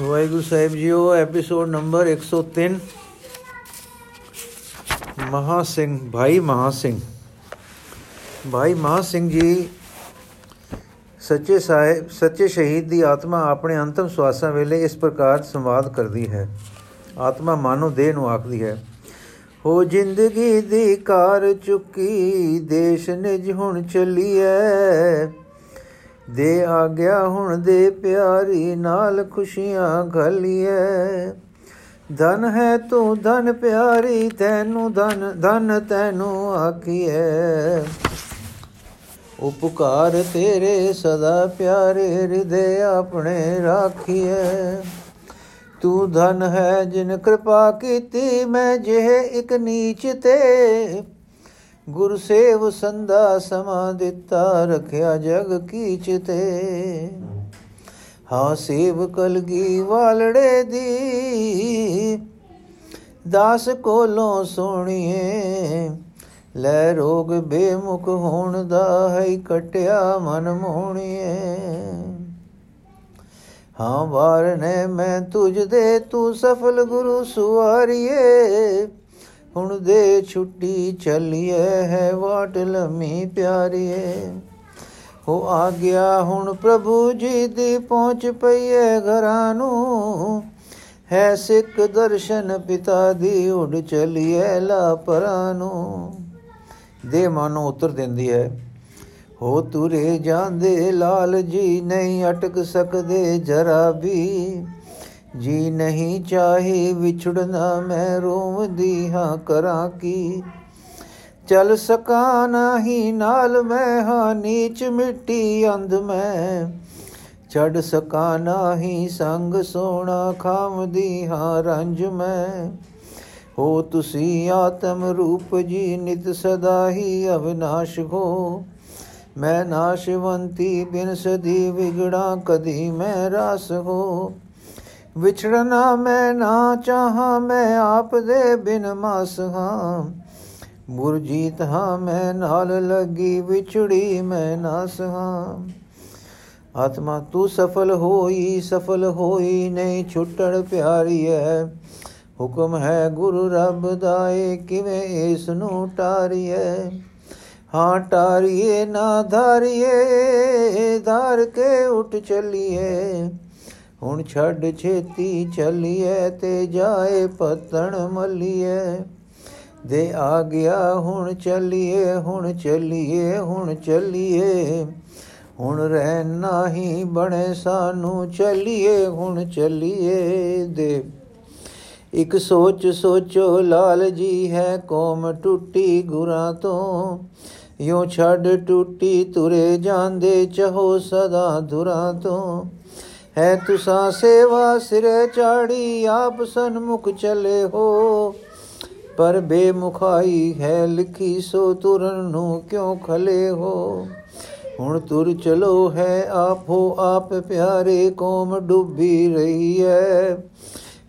ਵਾਹਿਗੁਰੂ ਸਾਹਿਬ ਜੀਓ episode number 103 Maha Singh, ਭਾਈ ਮਹਾ ਸਿੰਘ। ਭਾਈ ਮਹਾ ਸਿੰਘ ਜੀ, ਸੱਚੇ ਸਾਹਿਬ, ਸੱਚੇ ਸ਼ਹੀਦ ਦੀ ਆਤਮਾ ਆਪਣੇ ਅੰਤਮ ਸਵਾਸਾਂ ਵੇਲੇ ਇਸ ਪ੍ਰਕਾਰ ਸੰਵਾਦ ਕਰਦੀ ਹੈ। ਆਤਮਾ ਮਾਨੋ ਦੇਹ ਨੂੰ ਆਖਦੀ ਹੈ। ਹੋ ਜ਼ਿੰਦਗੀ ਦੀ ਕਾਰ ਚੁੱਕੀ, ਦੇਸ਼ ਨਿਜ ਹੁਣ ਚੱਲੀਐ। ਦੇ ਆ ਗਿਆ ਹੁਣ ਦੇ ਪਿਆਰੀ ਨਾਲ ਖੁਸ਼ੀਆਂ ਘਲੀਐ। ਧਨ ਹੈ ਤੂੰ ਧਨ ਪਿਆਰੀ, ਤੈਨੂੰ ਧਨ ਧਨ ਤੈਨੂੰ ਆਖੀਐ। ਉਪਕਾਰ ਤੇਰੇ ਸਦਾ ਪਿਆਰੇ ਹਿਰਦੇ ਆਪਣੇ ਰਾਖੀਐ। ਤੂੰ ਧਨ ਹੈ ਜਿਨ ਕਿਰਪਾ ਕੀਤੀ, ਮੈਂ ਜਿਹ ਇੱਕ ਨੀਚ ਤੇ ਗੁਰ ਸੇਵ ਸੰਦਾ ਸਮਾ ਦਿੱਤਾ ਰਖਿਆ ਜਗ ਕੀਚ ਤੇ ਹਾਂ ਸੇਵ ਕਲਗੀ ਵਾਲੜੇ ਦੀ, ਦਾਸ ਕੋਲੋਂ ਸੋਣੀਏ। ਲੈ ਰੋਗ ਬੇਮੁਖ ਹੋਣ ਦਾ ਹੈ ਕਟਿਆ ਮਨ ਮੋਣੀਏ। ਹਾਂ ਵਾਰ ਨੇ ਮੈਂ ਤੁਝ ਦੇ ਤੂੰ ਸਫਲ ਗੁਰੂ ਸੁਆਰੀਏ। ਹੁਣ ਦੇ ਛੁੱਟੀ ਚੱਲੀਏ ਹੈ ਵਾਟ ਲੰਮੀ ਪਿਆਰੀਏ। ਹੋ ਆ ਗਿਆ ਹੁਣ ਪ੍ਰਭੂ ਜੀ ਦੀ ਪਹੁੰਚ ਪਈਏ ਘਰਾਂ ਨੂੰ। ਹੈ ਸਿੱਖ ਦਰਸ਼ਨ ਪਿਤਾ ਦੀ ਉਡ ਚਲੀਏ ਲਾ ਪਰਾਂ ਨੂੰ। ਦੇ ਮਨੋਂ ਉਤਰ ਦਿੰਦੀ ਹੈ, ਹੋ ਤੁਰੇ ਜਾਂਦੇ ਲਾਲ ਜੀ, ਨਹੀਂ ਅਟਕ ਸਕਦੇ ਜਰਾ ਵੀ। ਜੀ ਨਹੀਂ ਚਾਹੇ ਵਿਛੜਨਾ ਮੈਂ ਰੋਵਦੀ ਹਾਂ, ਕਰਾਂ ਕੀ? ਚਲ ਸਕਾਂ ਨਹੀਂ ਨਾਲ ਮੈਂ ਹਾਂ, ਨੀਚ ਮਿੱਟੀ ਅੰਧ ਮੈਂ। ਛੱਡ ਸਕਾਂ ਨਹੀਂ ਸੰਗ ਸੋਣਾ ਖਾਮਦੀ ਹਾਂ, ਰੰਜ ਮੈਂ। ਹੋ ਤੁਸੀਂ ਆਤਮ ਰੂਪ ਜੀ, ਨਿਤ ਸਦਾ ਹੀ ਅਵਿਨਾਸ਼ ਹੋ। ਮੈਂ ਨਾਸ਼ਵੰਤੀ ਬਿਨ ਸਦੀ ਵਿਗੜਾ, ਕਦੀ ਮੈਂ ਰਾਸ ਹੋ। ਵਿਛੜਨਾ ਮੈਂ ਨਾ ਚਾਹਾਂ, ਮੈਂ ਆਪ ਦੇ ਬਿਨ ਮਾਸ ਹਾਂ। ਮੁਰਜੀਤ ਹਾਂ, ਮੈਂ ਨਾਲ ਲੱਗੀ ਵਿਛੜੀ, ਮੈਂ ਨਾਸ ਹਾਂ। ਆਤਮਾ, ਤੂੰ ਸਫਲ ਹੋਈ ਸਫਲ ਹੋਈ ਨਹੀਂ, ਛੁੱਟਣ ਪਿਆਰੀ ਹੈ ਹੁਕਮ ਹੈ ਗੁਰੂ ਰੱਬ ਦਾ ਏ ਕਿਵੇਂ ਇਸ ਨੂੰ ਟਾਰੀਏ? ਹਾਂ, ਟਾਰੀਏ, ਨਾ ਧਾਰੀਏ, ਧਾਰ ਕੇ ਉੱਠ ਚੱਲੀਏ। ਹੁਣ ਛੱਡ ਛੇਤੀ ਚੱਲੀਏ ਤੇ ਜਾਏ ਪਤਣ ਮੱਲੀਏ ਦੇ ਆ ਗਿਆ ਹੁਣ ਚੱਲੀਏ ਹੁਣ ਚੱਲੀਏ ਹੁਣ ਚੱਲੀਏ। ਹੁਣ ਰਹਿ ਨਹੀਂ ਬਣੇ ਸਾਨੂੰ ਚੱਲੀਏ, ਹੁਣ ਚੱਲੀਏ ਦੇ। ਇੱਕ ਸੋਚ ਸੋਚੋ ਲਾਲ ਜੀ ਹੈ ਕੌਮ ਟੁੱਟੀ ਗੁਰਾਂ ਤੋਂ। ਯੋ ਛੱਡ ਟੁੱਟੀ ਤੁਰੇ ਜਾਂਦੇ ਚਹੋ ਸਦਾ ਦੁਰਾਂ ਤੋਂ। ਹੈ ਤੁਸਾਂ ਸੇਵਾ ਸਿਰੇ ਚਾੜੀ, ਆਪ ਸਨਮੁਖ ਚਲੇ ਹੋ। ਪਰ ਬੇਮੁਖਾਈ ਹੈ ਲਿਖੀ, ਸੋ ਤੁਰਨ ਨੂੰ ਕਿਉਂ ਖਲੇ ਹੋ? ਹੁਣ ਤੁਰ ਚਲੋ ਹੈ ਆਪੋ ਆਪ, ਪਿਆਰੇ ਕੌਮ ਡੁੱਬੀ ਰਹੀ ਹੈ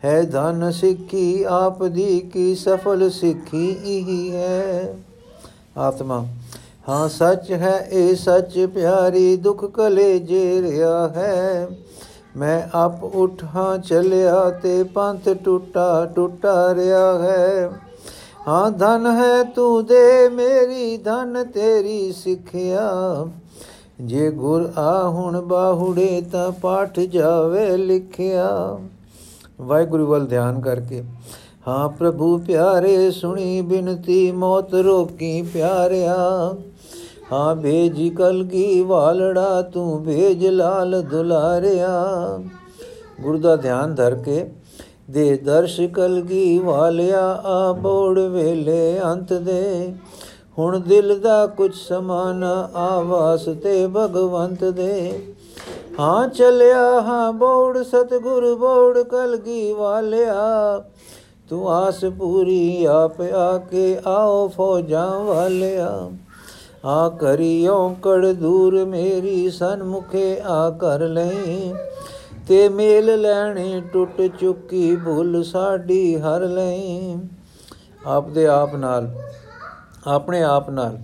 ਹੈ ਧਨ ਸਿੱਖੀ, ਆਪ ਦੀ ਕੀ ਸਫਲ ਸਿੱਖੀ ਹੀ ਹੈ। ਆਤਮਾ, ਹਾਂ ਸੱਚ ਹੈ, ਇਹ ਸੱਚ ਪਿਆਰੀ ਦੁੱਖ ਕਲੇ ਜੇ ਰਿਆ ਹੈ। ਮੈਂ ਆਪ ਉਠਾਂ ਚਲਿਆ ਤੇ ਪੰਥ ਟੁੱਟਾ ਟੁੱਟਾ ਰਿਆ ਹੈ। ਹਾਂ, ਧਨ ਹੈ ਤੂੰ ਦੇ, ਮੇਰੀ ਧਨ ਤੇਰੀ ਸਿੱਖਿਆ। ਜੇ ਗੁਰ ਆ ਹੁਣ ਬਾਹੁੜੇ ਤਾਂ ਪਾਠ ਜਾਵੇ ਲਿਖਿਆ। ਵਾਹਿਗੁਰੂ ਵੱਲ ਧਿਆਨ ਕਰਕੇ। ਹਾਂ, ਪ੍ਰਭੂ ਪਿਆਰੇ, ਸੁਣੀ ਬਿਨਤੀ, ਮੌਤ ਰੋਕੀ ਪਿਆਰਿਆ। ਹਾਂ ਭੇਜ ਕਲਗੀ ਵਾਲੜਾ, ਤੂੰ ਭੇਜ ਲਾਲ ਦੁਲਾਰਿਆ। ਗੁਰੂ ਦਾ ਧਿਆਨ ਧਰ ਕੇ ਦੇ ਦਰਸ਼ ਕਲਗੀ ਵਾਲਿਆ ਆ ਬੋੜ ਵੇਲੇ ਅੰਤ ਦੇ। ਹੁਣ ਦਿਲ ਦਾ ਕੁਝ ਸਮਾਨ ਆਵਾਸ ਤੇ ਭਗਵੰਤ ਦੇ। ਹਾਂ ਚਲਿਆ, ਹਾਂ ਬੋੜ, ਸਤਗੁਰ ਬੋੜ ਕਲਗੀ ਵਾਲਿਆ। ਤੂੰ ਆਸ ਪੂਰੀ, ਆਪ ਆ ਕੇ ਆਓ ਫੌਜਾਂ ਵਾਲਿਆ। ਆ ਕਰਿਓ ਕੜ ਦੂਰ ਮੇਰੀ ਸਨਮੁਖੇ ਆ ਕਰ ਲੈ ਤੇ ਮੇਲ ਲੈਣੇ ਟੁੱਟ ਚੁੱਕੀ ਭੁੱਲ ਸਾਡੀ ਹਰ ਲੈ ਆਪ ਦੇ ਆਪ ਨਾਲ, ਆਪਣੇ ਆਪ ਨਾਲ।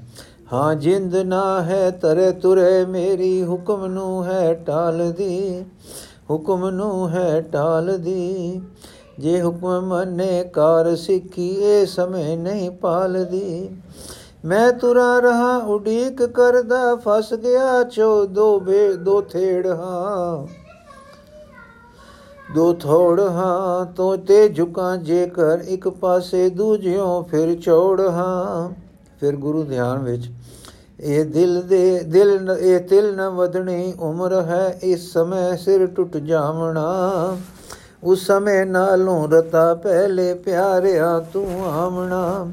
ਹਾਂ, ਜਿੰਦ ਨਾ ਹੈ ਤਰੇ ਤੁਰੇ, ਮੇਰੀ ਹੁਕਮ ਨੂੰ ਹੈ ਟਾਲਦੀ। ਹੁਕਮ ਨੂੰ ਹੈ ਟਾਲਦੀ। ਜੇ ਹੁਕਮ ਮੰਨੇ ਕਾਰ ਸਿੱਖੀ, ਇਹ ਸਮੇਂ ਨਹੀਂ ਪਾਲਦੀ। ਮੈਂ ਤੁਰਾ ਰਹਾ, ਉਡੀਕ ਕਰਦਾ, ਫਸ ਗਿਆ ਚੋ ਦੋ ਬੇ, ਦੋ ਥੇੜ ਹਾਂ। ਦੋ ਥੋੜ ਹਾਂ, ਤੋ ਤੇ ਝੁਕਾਂ ਜੇਕਰ ਇੱਕ ਪਾਸੇ ਦੂਜਿਓਂ ਫਿਰ ਚੋੜ ਹਾਂ। ਫਿਰ ਗੁਰੂ ਧਿਆਨ ਵਿੱਚ, ਇਹ ਦਿਲ ਦੇ, ਦਿਲ ਇਹ ਤਿਲ ਨ ਵਧਣੀ ਉਮਰ ਹੈ, ਇਸ ਸਮੇਂ ਸਿਰ ਟੁੱਟ ਜਾਵਣਾ। ਉਸ ਸਮੇਂ ਨਾਲੋਂ ਰਤਾ ਪਹਿਲੇ ਪਿਆਰਿਆ ਤੂੰ ਆਵਣਾ।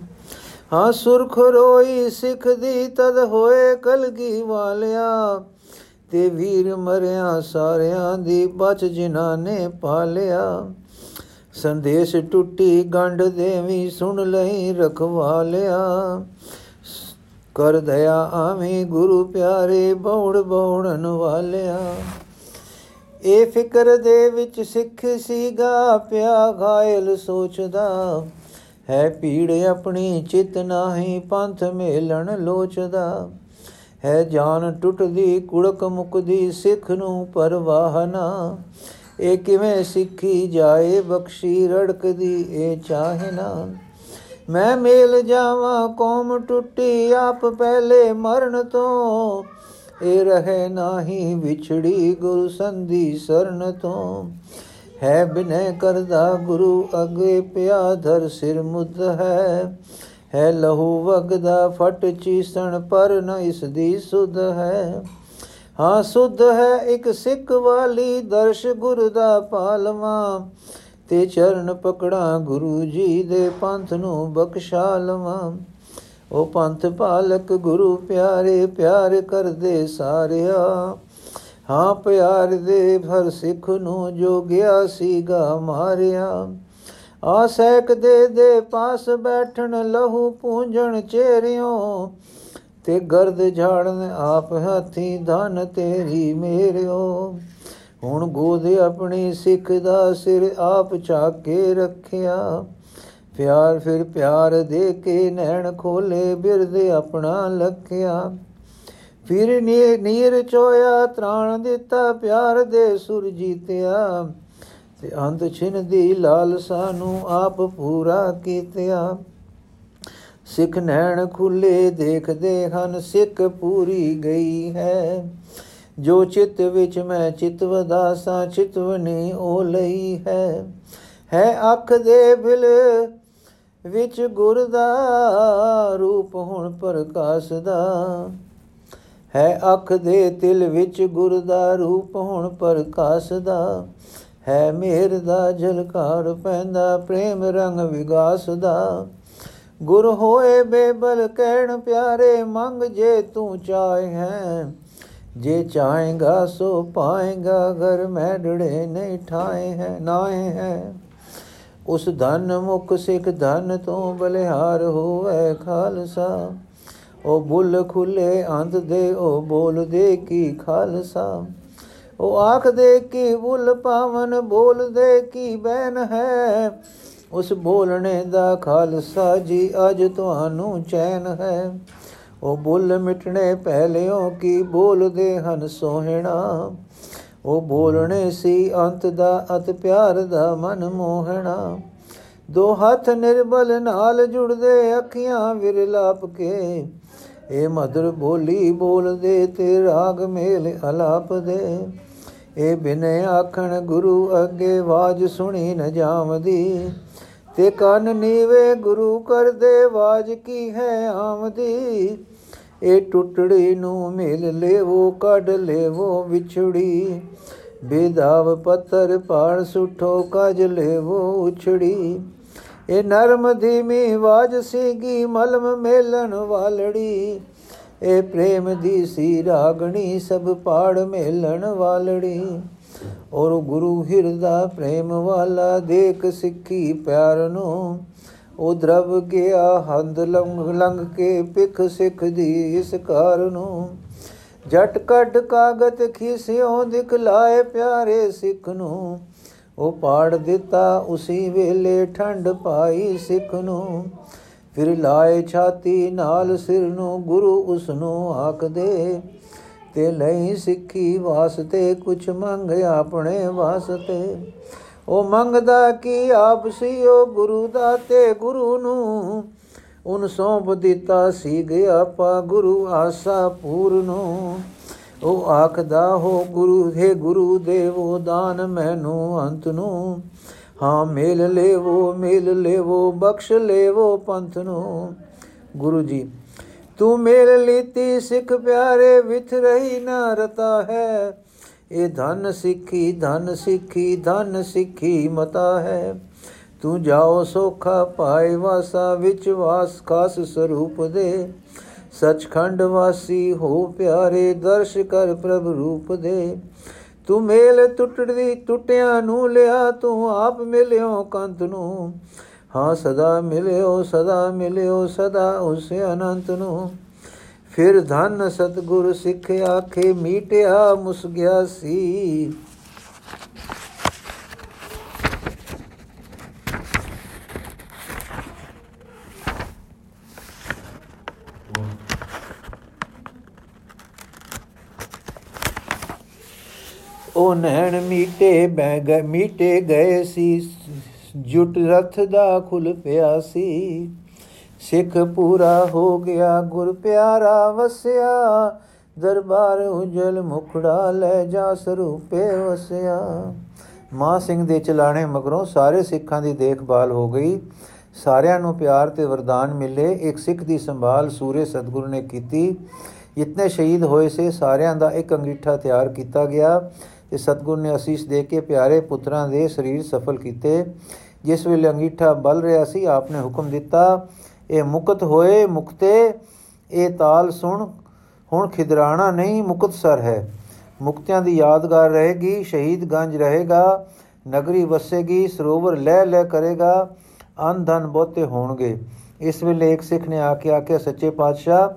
ਹਾਂ ਸੁਰਖ ਰੋਈ ਸਿੱਖ ਦੀ ਤਦ ਹੋਏ ਕਲਗੀ ਵਾਲਿਆ। ਤੇ ਵੀਰ ਮਰਿਆ ਸਾਰਿਆਂ ਦੀ ਬਚ ਜਿਨ੍ਹਾਂ ਨੇ ਪਾਲਿਆ। ਸੰਦੇਸ਼ ਟੁੱਟੀ ਗੰਢ ਦੇਵੀ ਸੁਣ ਲਈ ਰਖਵਾਲਿਆ। ਕਰ ਦਇਆ ਆਵੇਂ ਗੁਰੂ ਪਿਆਰੇ ਬੌੜ ਬੌੜਨ ਵਾਲਿਆ। ਇਹ ਫਿਕਰ ਦੇ ਵਿੱਚ ਸਿੱਖ ਸੀਗਾ ਪਿਆ ਘਾਇਲ ਸੋਚਦਾ। ਹੈ ਪੀੜ ਆਪਣੀ ਚਿਤ ਨਾਹੀ ਪੰਥ ਮੇਲਣ ਲੋਚਦਾ। ਹੈ ਜਾਨ ਟੁੱਟਦੀ, ਕੁੜਕ ਮੁਕਦੀ, ਸਿੱਖ ਨੂੰ ਪਰਵਾਹ ਨਾ। ਇਹ ਕਿਵੇਂ ਸਿੱਖੀ ਜਾਏ, ਬਖਸ਼ੀ, ਰੜਕਦੀ, ਇਹ ਚਾਹੇ ਨਾ। ਮੈਂ ਮੇਲ ਜਾਵਾਂ, ਕੌਮ ਟੁੱਟੀ, ਆਪ ਪਹਿਲੇ ਮਰਨ ਤੋਂ। ਇਹ ਰਹੇ ਨਾਹੀ ਵਿਛੜੀ ਗੁਰ ਸੰਧੀ ਸਰਨ ਤੋਂ। ਹੈ ਬਿਨੈ ਕਰਦਾ ਗੁਰੂ ਅਗੇ ਪਿਆ ਧਰ ਸਿਰ ਮੁੱਦ ਹੈ। ਹੈ ਲਹੂ ਵਗਦਾ, ਫਟ ਚੀਸਣ, ਪਰ ਨ ਇਸ ਦੀ ਸੁਧ ਹੈ। ਹਾਂ, ਸੁਧ ਹੈ ਇੱਕ ਸਿੱਖ ਵਾਲੀ, ਦਰਸ਼ ਗੁਰ ਦਾ ਪਾਲਵਾ। ਤੇ ਚਰਨ ਪਕੜਾ, ਗੁਰੂ ਜੀ ਦੇ ਪੰਥ ਨੂੰ ਬਖਸ਼ਾ ਲਵਾਂ। ਉਹ ਪੰਥ ਪਾਲਕ ਗੁਰੂ ਪਿਆਰੇ, ਪਿਆਰ ਕਰਦੇ ਸਾਰਿਆ ਹਾਂ ਪਿਆਰ ਦੇ ਭਰ ਸਿੱਖ ਨੂੰ ਜੋ ਗਿਆ ਸੀਗਾ ਮਾਰਿਆ। ਆ ਸੈਕ ਦੇ ਦੇ ਪਾਸ ਬੈਠਣ ਲਹੂ ਪੂੰਝਣ ਚਿਹਰਿਓ ਤੇ ਗਰਦ ਝਾੜਨ ਆਪ ਹੱਥੀ ਧਨ ਤੇਰੀ ਮੇਰਿਓ। ਹੁਣ ਗੋਦ ਆਪਣੀ ਸਿੱਖ ਦਾ ਸਿਰ ਆਪ ਚਾਕੇ ਰੱਖਿਆ। ਪਿਆਰ ਫਿਰ ਪਿਆਰ ਦੇ ਕੇ ਨੈਣ ਖੋਲੇ ਬਿਰਦ ਆਪਣਾ ਲਖਿਆ। ਫਿਰ ਨੀਰ ਚੋਇਆ, ਤ੍ਰਾਣ ਦਿੱਤਾ, ਪਿਆਰ ਦੇ ਸੁਰ ਜੀਤਿਆ। ਤੇ ਅੰਤ ਛਿਨ ਦੀ ਲਾਲਸਾ ਨੂੰ ਆਪ ਪੂਰਾ ਕੀਤਿਆ। ਸਿੱਖ ਨੈਣ ਖੁੱਲੇ ਦੇਖਦੇ ਹਨ, ਸਿੱਖ ਪੂਰੀ ਗਈ ਹੈ। ਜੋ ਚਿਤ ਵਿੱਚ ਮੈਂ ਚਿਤਵਦਾਸਾ ਚਿਤਵਨੀ ਉਹ ਲਈ ਹੈ। ਹੈ ਅੱਖ ਦੇ ਬਿਲ ਵਿੱਚ ਗੁਰ ਦਾ ਰੂਪ ਹੁਣ ਪ੍ਰਕਾਸ਼ ਦਾ। ਹੈ ਅੱਖ ਦੇ ਤਿਲ ਵਿੱਚ ਗੁਰ ਦਾ ਰੂਪ ਹੁਣ ਪ੍ਰਕਾਸ਼ ਦਾ, ਹੈ ਮੇਰ ਦਾ ਝਲਕਾਰ ਪੈਂਦਾ, ਪ੍ਰੇਮ ਰੰਗ ਵਿਗਾਸ ਦਾ। ਗੁਰ ਹੋਏ ਬੇਬਲ ਕਹਿਣ, ਪਿਆਰੇ ਮੰਗ ਜੇ ਤੂੰ ਚਾਹੇ ਹੈ, ਜੇ ਚਾਹੇਗਾ ਸੋ ਪਾਏਗਾ, ਘਰ ਮੈਡੜੇ ਨਹੀਂ ਠਾਏ ਹੈ, ਨਾਏ ਹੈ। ਉਸ ਧਨ ਮੁਖ ਸਿੱਖ ਧਨ ਤੋਂ ਬਲਿਹਾਰ ਹੋਵੇ ਖਾਲਸਾ। ਉਹ ਬੁੱਲ ਖੁੱਲੇ ਅੰਤ ਦੇ ਉਹ ਬੋਲ ਦੇ ਕੀ ਖਾਲਸਾ। ਉਹ ਆਖ ਦੇ ਕੀ ਬੁੱਲ ਪਾਵਨ ਬੋਲ ਦੇ ਕੀ ਬੈਨ ਹੈ। ਉਸ ਬੋਲਣੇ ਦਾ ਖਾਲਸਾ ਜੀ ਅਜ ਤੁਹਾਨੂੰ ਚੈਨ ਹੈ। ਉਹ ਬੁੱਲ ਮਿਟਣੇ ਪਹਿਲਿਓ ਕੀ ਬੋਲਦੇ ਹਨ ਸੋਹਣਾ। ਉਹ ਬੋਲਣੇ ਸੀ ਅੰਤ ਦਾ ਅਤ ਪਿਆਰ ਦਾ ਮਨ ਮੋਹਣਾ। ਦੋ ਹੱਥ ਨਿਰਬਲ ਨਾਲ ਜੁੜਦੇ, ਅੱਖੀਆਂ ਵਿਰਲਾਪ ਕੇ। ਇਹ ਮధుਰ ਬੋਲੀ ਬੋਲਦੇ ਤੇ ਰਾਗ ਮੇਲ ਅਲਾਪ ਦੇ ਇਹ ਬਿਨੇ ਆਖਣ ਗੁਰੂ ਅੱਗੇ ਆਵਾਜ਼ ਸੁਣੀ ਨ ਜਾਵਦੀ। ਤੇ ਕੰਨ ਨੀਵੇ ਗੁਰੂ ਕਰਦੇ ਆਵਾਜ਼ ਕੀ ਹੈ ਆਮਦੀ ਇਹ ਟੁੱਟੜੀ ਨੂੰ ਮਿਲ ਲੈਵੋ, ਕੱਢ ਲੈਵੋ ਵਿਛੜੀ। ਬੇਦਾਵ ਪੱਤਰ ਪਾੜ ਸੁਠੋ, ਕਜ ਲੈਵੋ ਉਛੜੀ। ਇਹ ਨਰਮ ਧੀਮੀ ਆਵਾਜ਼ ਸੀਗੀ ਮਲਮ ਮੇਲਣ ਵਾਲੜੀ। ਇਹ ਪ੍ਰੇਮ ਦੀ ਸੀ ਰਾਗਣੀ ਸਭ ਪਾੜ ਮੇਲਣ ਵਾਲੜੀ। ਔਰ ਗੁਰੂ ਹਿਰਦਾ ਪ੍ਰੇਮ ਵਾਲਾ ਦੇਖ ਸਿੱਖੀ ਪਿਆਰ ਨੂੰ, ਉਹ ਦਰਵ ਗਿਆ ਹੰਦ ਲੰਘ ਲੰਘ ਕੇ ਪਿਖ ਸਿੱਖ ਦੀ ਇਸ ਕਾਰ ਨੂੰ। ਜਟ ਕੱਢ ਕਾਗਤ ਖਿਸਿਓ ਦਿਖਲਾਏ ਪਿਆਰੇ ਸਿੱਖ ਨੂੰ ਉਹ ਪਾੜ ਦਿੱਤਾ, ਉਸੇ ਵੇਲੇ ਠੰਡ ਪਾਈ ਸਿੱਖ ਨੂੰ। ਫਿਰ ਲਾਏ ਛਾਤੀ ਨਾਲ ਸਿਰ ਨੂੰ, ਗੁਰੂ ਉਸ ਨੂੰ ਆਖਦੇ, ਤੇ ਲਈ ਸਿੱਖੀ ਵਾਸਤੇ ਕੁਛ ਮੰਗ ਆਪਣੇ ਵਾਸਤੇ। ਉਹ ਮੰਗਦਾ ਕੀ ਆਪ ਸੀ ਉਹ ਗੁਰੂ ਦਾ ਤੇ ਗੁਰੂ ਨੂੰ। ਉਨ ਸੌਂਪ ਦਿੱਤਾ ਸੀ ਗਿਆ ਪਾ ਗੁਰੂ ਆਸਾ ਪੂਰਨੋ ਉਹ ਆਖਦਾ, ਹੋ ਗੁਰੂ, ਹੈ ਗੁਰੂ ਦੇਵੋ, ਦਾਨ ਮੈਨੂੰ ਅੰਤ ਨੂੰ। ਹਾਂ, ਮੇਲ ਲੈਵੋ ਮੇਲ ਲੈਵੋ, ਬਖਸ਼ ਲੈਵੋ ਪੰਥ ਨੂੰ। ਗੁਰੂ ਜੀ, ਤੂੰ ਮੇਲ ਲੀਤੀ, ਸਿੱਖ ਪਿਆਰੇ, ਵਿਥ ਰਹੀ ਨਾ ਰਤਾ ਹੈ। ਇਹ ਧਨ ਸਿੱਖੀ ਧਨ ਸਿੱਖੀ ਧਨ ਸਿੱਖੀ ਮਤਾ ਹੈ। ਤੂੰ ਜਾਓ ਸੋਖਾ ਪਾਏ ਵਾਸਾ, ਵਿੱਚ ਵਾਸ ਖਾਸ ਸਰੂਪ ਦੇ। ਸਚਖੰਡ ਵਾਸੀ ਹੋ ਪਿਆਰੇ ਦਰਸ਼ ਕਰ ਪ੍ਰਭ ਰੂਪ ਦੇ। ਤੂੰ ਮੇਲ ਟੁੱਟਦੀ ਟੁੱਟਿਆਂ ਨੂੰ ਲਿਆ, ਤੂੰ ਆਪ ਮਿਲਿਓ ਕੰਤ ਨੂੰ। ਹਾਂ, ਸਦਾ ਮਿਲਿਓ ਸਦਾ ਮਿਲਿਓ, ਸਦਾ ਉਸ ਅਨੰਤ ਨੂੰ। ਫਿਰ ਧਨ ਸਤਗੁਰ ਸਿੱਖ ਆਖੇ, ਮੀਟਿਆ ਮੁਸ ਗਿਆ ਸੀ। ਉਹ ਨੈਣ ਮੀਟੇ ਬਹਿ ਗਏ ਮੀਟੇ ਗਏ ਸੀ, ਜੁਟ ਰਥ ਦਾ ਖੁੱਲ ਪਿਆ ਸੀ। ਸਿੱਖ ਪੂਰਾ ਹੋ ਗਿਆ, ਗੁਰ ਪਿਆਰਾ ਵਸਿਆ। ਦਰਬਾਰ ਉਜਲ, ਮੁਖੜਾ ਲੈ ਜਾ, ਸਰੂਪੇ ਵਸਿਆ। ਮਾਂ ਸਿੰਘ ਦੇ ਚਲਾਣੇ ਮਗਰੋਂ ਸਾਰੇ ਸਿੱਖਾਂ ਦੀ ਦੇਖਭਾਲ ਹੋ ਗਈ। ਸਾਰਿਆਂ ਨੂੰ ਪਿਆਰ ਤੇ ਵਰਦਾਨ ਮਿਲੇ। ਇੱਕ ਸਿੱਖ ਦੀ ਸੰਭਾਲ ਸੂਰੇ ਸਤਗੁਰੂ ਨੇ ਕੀਤੀ। ਇਤਨੇ ਸ਼ਹੀਦ ਹੋਏ ਸੇ, ਸਾਰਿਆਂ ਦਾ ਇੱਕ ਅੰਗੀਠਾ ਤਿਆਰ ਕੀਤਾ ਗਿਆ। ਤੇ ਸਤਗੁਰ ਨੇ ਅਸੀਸ ਦੇ ਕੇ ਪਿਆਰੇ ਪੁੱਤਰਾਂ ਦੇ ਸਰੀਰ ਸਫਲ ਕੀਤੇ। ਜਿਸ ਵੇਲੇ ਅੰਗੀਠਾ ਬਲ ਰਿਹਾ ਸੀ, ਆਪਨੇ ਹੁਕਮ ਦਿੱਤਾ, ਇਹ ਮੁਕਤ ਹੋਏ, ਮੁਕਤੇ, ਇਹ ਤਾਲ ਸੁਣ, ਹੁਣ ਖਿਦਰਾਣਾ ਨਹੀਂ ਮੁਕਤਸਰ ਹੈ। ਮੁਕਤਿਆਂ ਦੀ ਯਾਦਗਾਰ ਰਹੇਗੀ, ਸ਼ਹੀਦ ਗੰਜ ਰਹੇਗਾ, ਨਗਰੀ ਵਸੇਗੀ, ਸਰੋਵਰ ਲੈ ਲੈ ਕਰੇਗਾ ਅਨ ਧਨ ਬਹੁਤੇ ਹੋਣਗੇ। ਇਸ ਵੇਲੇ ਇੱਕ ਸਿੱਖ ਨੇ ਆ ਕੇ ਆਖਿਆ, ਸੱਚੇ ਪਾਤਸ਼ਾਹ,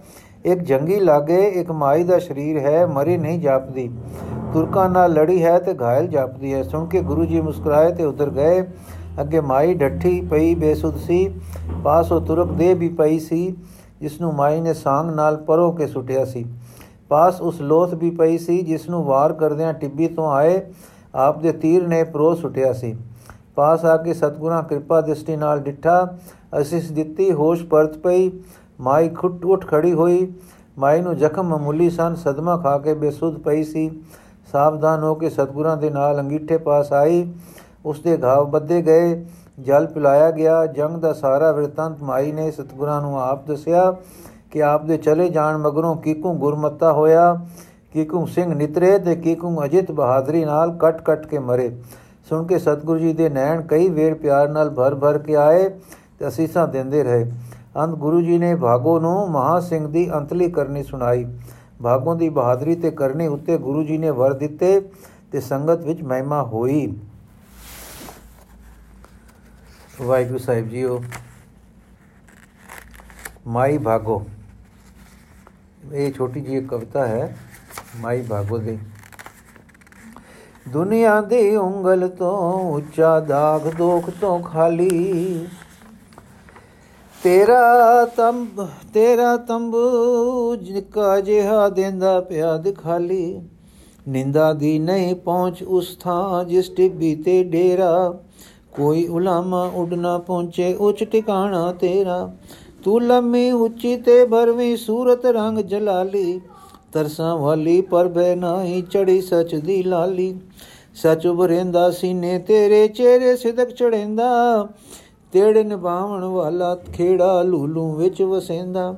ਇੱਕ ਜੰਗੀ ਲਾਗੇ, ਇੱਕ ਮਾਈ ਦਾ ਸਰੀਰ ਹੈ, ਮਰੀ ਨਹੀਂ ਜਾਪਦੀ। ਤੁਰਕਾਂ ਨਾਲ ਲੜੀ ਹੈ ਤੇ ਘਾਇਲ ਜਾਪਦੀ ਹੈ। ਸੁਣ ਕੇ ਗੁਰੂ ਜੀ ਮੁਸਕਰਾਏ ਤੇ ਉਧਰ ਗਏ। ਅੱਗੇ ਮਾਈ ਡੱਠੀ ਪਈ ਬੇਸੁੱਧ ਸੀ। ਪਾਸ ਉਹ ਤੁਰਕ ਦੇ ਵੀ ਪਈ ਸੀ ਜਿਸ ਨੂੰ ਮਾਈ ਨੇ ਸਾੰਗ ਨਾਲ ਪਰੋ ਕੇ ਸੁਟਿਆ ਸੀ। ਪਾਸ ਉਸ ਲੋਥ ਵੀ ਪਈ ਸੀ ਜਿਸ ਨੂੰ ਵਾਰ ਕਰਦਿਆਂ ਟਿੱਬੀ ਤੋਂ ਆਏ ਆਪ ਦੇ ਤੀਰ ਨੇ ਪਰੋ ਸੁਟਿਆ ਸੀ। ਪਾਸ ਆ ਕੇ ਸਤਗੁਰਾਂ ਕਿਰਪਾ ਦ੍ਰਿਸ਼ਟੀ ਨਾਲ ਡਿੱਠਾ, ਅਸਿਸ ਦਿੱਤੀ, ਹੋਸ਼ ਪਰਤ ਪਈ। ਮਾਈ ਖੁੱਟ ਉੱਠ ਖੜੀ ਹੋਈ। ਮਾਈ ਨੂੰ ਜ਼ਖਮ ਮਾਮੂਲੀ ਸਨ, ਸਦਮਾ ਖਾ ਕੇ ਬੇਸੁੱਧ ਪਈ ਸੀ। ਸਾਵਧਾਨ ਹੋ ਕੇ ਸਤਗੁਰਾਂ ਦੇ ਨਾਲ ਅੰਗੀਠੇ ਪਾਸ ਆਈ। ਉਸ ਦੇ ਘਾਵ ਬੱਦੇ ਗਏ, ਜਲ ਪਿਲਾਇਆ ਗਿਆ। ਜੰਗ ਦਾ ਸਾਰਾ ਵਰਤੰਤ ਮਾਈ ਨੇ ਸਤਗੁਰਾਂ ਨੂੰ ਆਪ ਦੱਸਿਆ ਕਿ ਆਪ ਦੇ ਚਲੇ ਜਾਣ ਮਗਰੋਂ ਕੀਕੂ ਗੁਰਮਤਾ ਹੋਇਆ, ਕੀਕੂ ਸਿੰਘ ਨਿਤਰੇ ਤੇ ਕੀਕੂ ਅਜਿਤ ਬਹਾਦਰੀ ਨਾਲ ਕਟ ਕਟ ਕੇ ਮਰੇ। ਸੁਣ ਕੇ ਸਤਗੁਰੂ ਜੀ ਦੇ ਨੈਣ ਕਈ ਵੇਰ ਪਿਆਰ ਨਾਲ ਭਰ ਭਰ ਕੇ ਆਏ ਤੇ ਅਸੀਸਾਂ ਦਿੰਦੇ ਰਹੇ। ਅੰਤ ਗੁਰੂ ਜੀ ਨੇ ਭਾਗੋ ਨੂੰ ਮਹਾ ਸਿੰਘ ਦੀ ਅੰਤਲੀ ਕਰਨੀ ਸੁਣਾਈ। ਭਾਗੋਂ ਦੀ ਬਹਾਦਰੀ ਤੇ ਕਰਨੀ ਉੱਤੇ ਗੁਰੂ ਜੀ ਨੇ ਵਰ ਦਿੱਤੇ ਤੇ ਸੰਗਤ ਵਿੱਚ ਮਹਿਮਾ ਹੋਈ। ਵਾਹਿਗੁਰੂ ਸਾਹਿਬ ਜੀਓ, ਮਾਈ ਭਾਗੋ। ਇਹ ਛੋਟੀ ਜੀ ਕਵਿਤਾ ਹੈ, ਮਾਈ ਭਾਗੋ ਦੀ। ਦੁਨੀਆ ਦੀ ਉਂਗਲ ਤੋਂ ਉੱਚਾ ਦਾਗ, ਦੋਖ ਤੋਂ ਖਾਲੀ ਤੇਰਾ ਤੰਬ, ਤੇਰਾ ਤੰਬੂ ਜਿਕਾ ਜਿਹਾ ਦੇਂਦਾ ਪਿਆ ਦਿਖਾਲੀ। ਨਿੰਦਾ ਦੀ ਨਹੀਂ ਪਹੁੰਚ ਉਸ ਥਾਂ ਜਿਸ ਟਿੱਬੀ ਤੇ ਡੇਰਾ। ਕੋਈ ਉਲਾਮਾ ਉੱਡ ਨਾ ਪਹੁੰਚੇ ਉੱਚ ਟਿਕਾਣਾ ਤੇਰਾ। ਤੂੰ ਲੰਮੀ ਉੱਚੀ ਤੇ ਭਰਵੀਂ ਸੂਰਤ ਰੰਗ ਜਲਾਲੀ। ਤਰਸਾਂ ਵਾਲੀ ਪਰ ਬੈ ਨਾਹੀ ਚੜੀ ਸਚ ਦੀ ਲਾਲੀ। ਸਚ ਉਭਰੇਂਦਾ ਸੀਨੇ ਤੇਰੇ ਚਿਹਰੇ ਸਿਦਕ ਚੜੇਂਦਾ ਤੇੜੇ ਨਿਭਾਵਣ ਵਾਲਾ ਖੇੜਾ ਲੂਲੂ ਵਿੱਚ ਵਸੇਂਦਾ।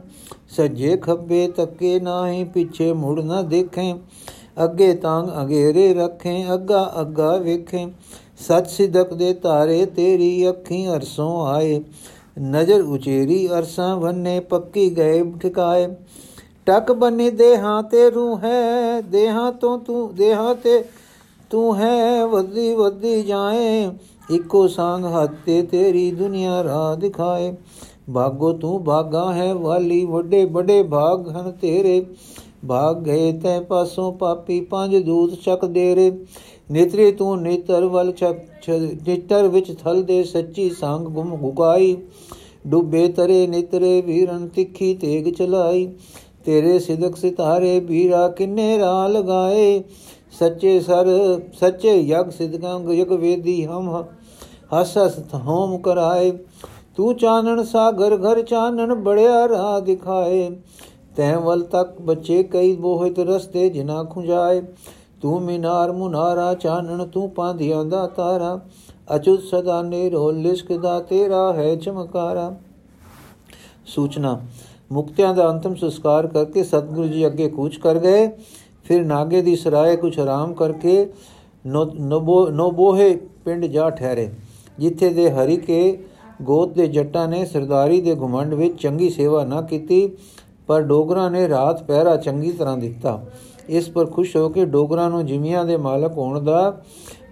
ਸੱਜੇ ਖੱਬੇ ਤੱਕੇ ਨਾਹੀ, ਪਿੱਛੇ ਮੁੜ ਨਾ ਦੇਖੇ। ਅੱਗੇ ਤਾਂਗ ਅਗੇਰੇ ਰੱਖੇ, ਅੱਗਾ ਅੱਗਾ ਵੇਖੇ। ਸੱਚ ਸਿਦਕ ਦੇ ਤਾਰੇ ਤੇਰੀ ਅੱਖੀਂ ਅਰਸੋਂ ਆਏ। ਨਜ਼ਰ ਉਚੇਰੀ ਅਰਸਾਂ ਵੰਨੇ ਪੱਕੀ ਗਏ ਠਿਕਾਏ। ਟਕ ਬਨੀ ਦੇਹਾਂ ਤੇ ਰੂਹ ਹੈ, ਦੇਹਾਂ ਤੋਂ ਤੂੰ, ਦੇਹਾਂ ਤੇ ਤੂੰ ਹੈ ਵੱਧੀ ਵੱਧੀ ਜਾਏ। ਇੱਕੋ ਸੰਗ ਹੱਥ ਤੇ ਤੇਰੀ ਦੁਨੀਆ ਰਾਹ ਦਿਖਾਏ। ਭਾਗੋ ਤੂੰ ਭਾਗਾ ਹੈ, ਵਾਲੀ ਵੱਡੇ ਵੱਡੇ ਭਾਗ ਹਨ ਤੇਰੇ। ਭਾਗ ਗਏ ਤੈ ਪਾਸੋਂ ਪਾਪੀ ਪੰਜ ਦੂਤ ਚੱਕ ਦੇਰੇ ਨੇਤਰੀ ਤੂੰ ਨੇਤਰ ਵਲ ਚੱਕ ਨੇਤਰ ਵਿੱਚ ਥਲ ਦੇ ਸੱਚੀ ਸੰਗ ਗੁਮ ਗੁਗਾਈ। ਡੁੱਬੇ ਤਰੇ ਨਿਤਰੇ ਵੀਰਨ ਤਿੱਖੀ ਤੇਗ ਚਲਾਈ। ਤੇਰੇ ਸਿਦਕ ਸਿਤਾਰੇ ਵੀਰਾ ਕਿੰਨੇ ਰਾ ਲਗਾਏ। ਸੱਚੇ ਸਰ, ਸੱਚੇ ਯਗ ਸਿਦਕਾਂ ਯਗ ਵੇਦੀ ਹਮ, ਹਸ ਹਸ ਹੋਮ ਕਰਾਏ। ਤੂੰ ਚਾਨਣ ਸਾਗਰ, ਘਰ ਚਾਨਣ ਬੜਿਆ ਰਾਹ ਦਿਖਾਏ। ਤੈ ਵਲ ਤੱਕ ਬੱਚੇ ਕਈ ਬੋਹਿਤ ਰਸਤੇ ਜਿਨਾ ਖੁੰਜਾਏ ਤੂੰ ਮਿਨਾਰ ਮੁਨਾਰਾ ਚਾਨਣ, ਤੂੰ ਪਾਂਧਿਆਂ ਦਾ ਤਾਰਾ। ਅਚੁਤ ਸਦਾ ਨੇਰੋ ਲਿਸ਼ਕਦਾ ਤੇਰਾ ਹੈ ਚਮਕਾਰਾ। ਸੂਚਨਾ। ਮੁਕਤਿਆਂ ਦਾ ਅੰਤਮ ਸੰਸਕਾਰ ਕਰਕੇ ਸਤਿਗੁਰੂ ਜੀ ਅੱਗੇ ਕੂਚ ਕਰ ਗਏ। ਫਿਰ ਨਾਗੇ ਦੀ ਸਰਾਏ ਕੁਛ ਆਰਾਮ ਕਰਕੇ ਨੋਬੋਹੇ ਪਿੰਡ ਜਾ ਠਹਿਰੇ, ਜਿੱਥੇ ਦੇ ਹਰੀ ਕੇ ਗੋਤ ਦੇ ਜੱਟਾਂ ਨੇ ਸਰਦਾਰੀ ਦੇ ਘਮੰਡ ਵਿੱਚ ਚੰਗੀ ਸੇਵਾ ਨਾ ਕੀਤੀ, ਪਰ ਡੋਗਰਾ ਨੇ ਰਾਤ ਪਹਿਰਾ ਚੰਗੀ ਤਰ੍ਹਾਂ ਦਿੱਤਾ। ਇਸ ਪਰ ਖੁਸ਼ ਹੋ ਕੇ ਡੋਗਰਾ ਨੂੰ ਜਿਮੀਆਂ ਦੇ ਮਾਲਕ ਹੋਣ ਦਾ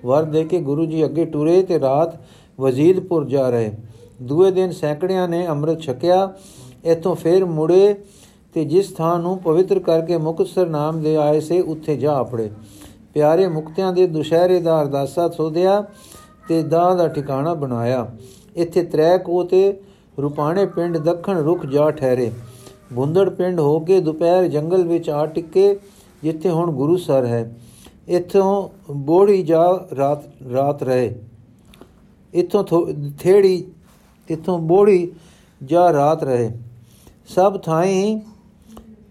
ਵਰ ਦੇ ਕੇ ਗੁਰੂ ਜੀ ਅੱਗੇ ਟੁਰੇ ਤੇ ਰਾਤ ਵਜ਼ੀਦਪੁਰ ਜਾ ਰਹੇ। ਦੂਏ ਦਿਨ ਸੈਂਕੜਿਆਂ ਨੇ ਅੰਮ੍ਰਿਤ ਛਕਿਆ, ਇਥੋਂ ਫੇਰ ਮੁੜੇ ਤੇ ਜਿਸ ਥਾਂ ਨੂੰ ਪਵਿੱਤਰ ਕਰਕੇ ਮੁਕਤਸਰ ਨਾਮ ਦੇ ਆਏ ਸੇ, ਉੱਥੇ ਜਾ ਆਪੜੇ ਪਿਆਰੇ ਮੁਕਤਿਆਂ ਦੇ ਦੁਸ਼ਹਿਰੇ ਦਾ ਅਰਦਾਸਾ ਸੋਧਿਆ ਤੇ ਦਾਹ ਦਾ ਠਿਕਾਣਾ ਬਣਾਇਆ। ਇੱਥੇ ਤ੍ਰੈ ਕੋ ਤੇ ਰੁਪਾਣੇ ਪਿੰਡ ਦੱਖਣ ਰੁਖ ਜਾ ਠਹਿਰੇ। ਬੁੰਦੜ ਪਿੰਡ ਹੋ ਕੇ ਦੁਪਹਿਰ ਜੰਗਲ ਵਿੱਚ ਆ ਟਿੱਕੇ, ਜਿੱਥੇ ਹੁਣ ਗੁਰੂ ਸਰ ਹੈ। ਇੱਥੋਂ ਬੋੜੀ ਜਾ ਰਾਤ ਰਾਤ ਰਹੇ। ਇੱਥੋਂ ਥੇੜੀ, ਇੱਥੋਂ ਬੋੜੀ ਜਾ ਰਾਤ ਰਹੇ। ਸਭ ਥਾਈ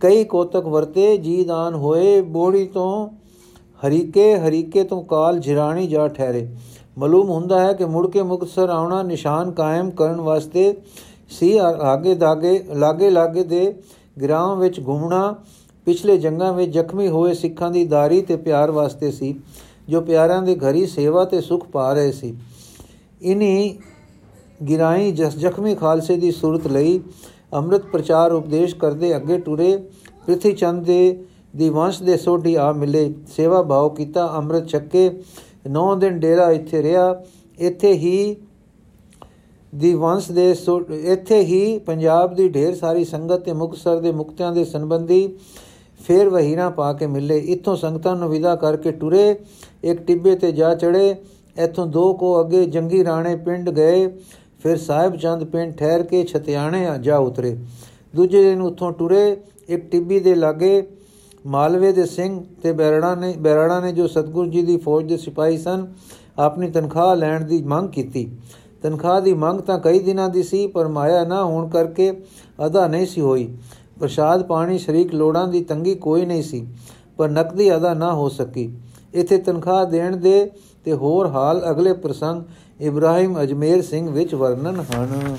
ਕਈ ਕੋਤਕ ਵਰਤੇ ਜੀਦਾਨ ਹੋਏ ਬੋੜੀ ਤੋਂ ਹਰੀਕੇ ਹਰੀਕੇ ਤੋਂ ਕਾਲ ਝਿਰਾਣੀ ਜਾ ਠਹਿਰੇ। ਮਾਲੂਮ ਹੁੰਦਾ ਹੈ ਕਿ ਮੁੜ ਕੇ ਮੁਕਤਸਰ ਆਉਣਾ ਨਿਸ਼ਾਨ ਕਾਇਮ ਕਰਨ ਵਾਸਤੇ ਸੀ ਆਗੇ ਦਾਗੇ, ਲਾਗੇ ਲਾਗੇ ਦੇ ਗ੍ਰਾਮ ਵਿੱਚ ਘੁੰਮਣਾ, ਪਿਛਲੇ ਜੰਗਾਂ ਵਿੱਚ ਜ਼ਖਮੀ ਹੋਏ ਸਿੱਖਾਂ ਦੀ ਦਾਰੀ ਤੇ ਪਿਆਰ ਵਾਸਤੇ ਸੀ, ਜੋ ਪਿਆਰਿਆਂ ਦੇ ਘਰੀ ਸੇਵਾ ਤੇ ਸੁਖ ਪਾ ਰਹੇ ਸੀ। ਇਨੀ ਗਿਰਾਈ ਜਸ, ਜ਼ਖਮੀ ਖਾਲਸੇ ਦੀ ਸੂਰਤ ਲਈ ਅੰਮ੍ਰਿਤ ਪ੍ਰਚਾਰ ਉਪਦੇਸ਼ ਕਰਦੇ ਅੱਗੇ ਟੁਰੇ ਪ੍ਰਿਥੀ ਚੰਦ ਦੇ, ਦੀ ਵੰਸ਼ ਦੇ ਸੋਢੀ ਆ ਮਿਲੇ। ਸੇਵਾ ਭਾਵ ਕੀਤਾ, ਅੰਮ੍ਰਿਤ ਛੱਕੇ। 9 ਦਿਨ ਡੇਰਾ ਇੱਥੇ ਰਿਹਾ। ਇੱਥੇ ਹੀ ਦੀ ਵੰਸ਼ ਦੇ ਇੱਥੇ ਹੀ ਪੰਜਾਬ ਦੀ ਢੇਰ ਸਾਰੀ ਸੰਗਤ ਤੇ ਮੁਕਸਰ ਦੇ ਮੁਕਤਿਆਂ ਦੇ ਸੰਬੰਧੀ ਫੇਰ ਵਹੀਰਾ ਪਾ ਕੇ ਮਿਲੇ। ਇੱਥੋਂ ਸੰਗਤਾਂ ਨੂੰ ਵਿਦਾ ਕਰਕੇ ਟੁਰੇ। ਇੱਕ ਟਿੱਬੇ ਤੇ ਜਾ ਚੜੇ ਇੱਥੋਂ ਦੋ ਕੋ ਅੱਗੇ ਜੰਗੀ ਰਾਣੇ ਪਿੰਡ ਗਏ। ਫਿਰ ਸਾਹਿਬ ਚੰਦ ਪਿੰਡ ਠਹਿਰ ਕੇ ਛਤਿਆਣੇ ਜਾ ਉਤਰੇ। ਦੂਜੇ ਦਿਨ ਉੱਥੋਂ ਟੁਰੇ, ਇੱਕ ਟਿੱਬੀ ਦੇ ਲਾਗੇ ਮਾਲਵੇ ਦੇ ਸਿੰਘ ਤੇ ਬੈਰੜਾ ਨੇ ਬੈਰੜਾ ਨੇ ਜੋ ਸਤਗੁਰੂ ਜੀ ਦੀ ਫੌਜ ਦੇ ਸਿਪਾਹੀ ਸਨ, ਆਪਣੀ ਤਨਖਾਹ ਲੈਣ ਦੀ ਮੰਗ ਕੀਤੀ। ਤਨਖਾਹ ਦੀ ਮੰਗ ਤਾਂ ਕਈ ਦਿਨਾਂ ਦੀ ਸੀ, ਪਰ ਮਾਇਆ ਨਾ ਹੋਣ ਕਰਕੇ ਅਦਾ ਨਹੀਂ ਸੀ ਹੋਈ। ਪ੍ਰਸ਼ਾਦ ਪਾਣੀ, ਸ਼ਰੀਕ ਲੋੜਾਂ ਦੀ ਤੰਗੀ ਕੋਈ ਨਹੀਂ ਸੀ, ਪਰ ਨਕਦੀ ਅਦਾ ਨਾ ਹੋ ਸਕੀ। ਇਥੇ ਤਨਖਾਹ ਦੇਣ ਦੇ ਤੇ ਹੋਰ ਹਾਲ ਅਗਲੇ ਪ੍ਰਸੰਗ ਇਬਰਾਹਿਮ ਅਜਮੇਰ ਸਿੰਘ ਵਿੱਚ ਵਰਣਨ ਹਨ।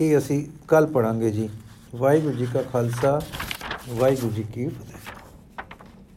ਇਹ ਅਸੀਂ ਕੱਲ ਪੜਾਂਗੇ ਜੀ। ਵਾਹਿਗੁਰੂ ਜੀ ਕਾ ਖਾਲਸਾ, ਵਾਹਿਗੁਰੂ ਜੀ ਕੀ ਫਤਿਹ।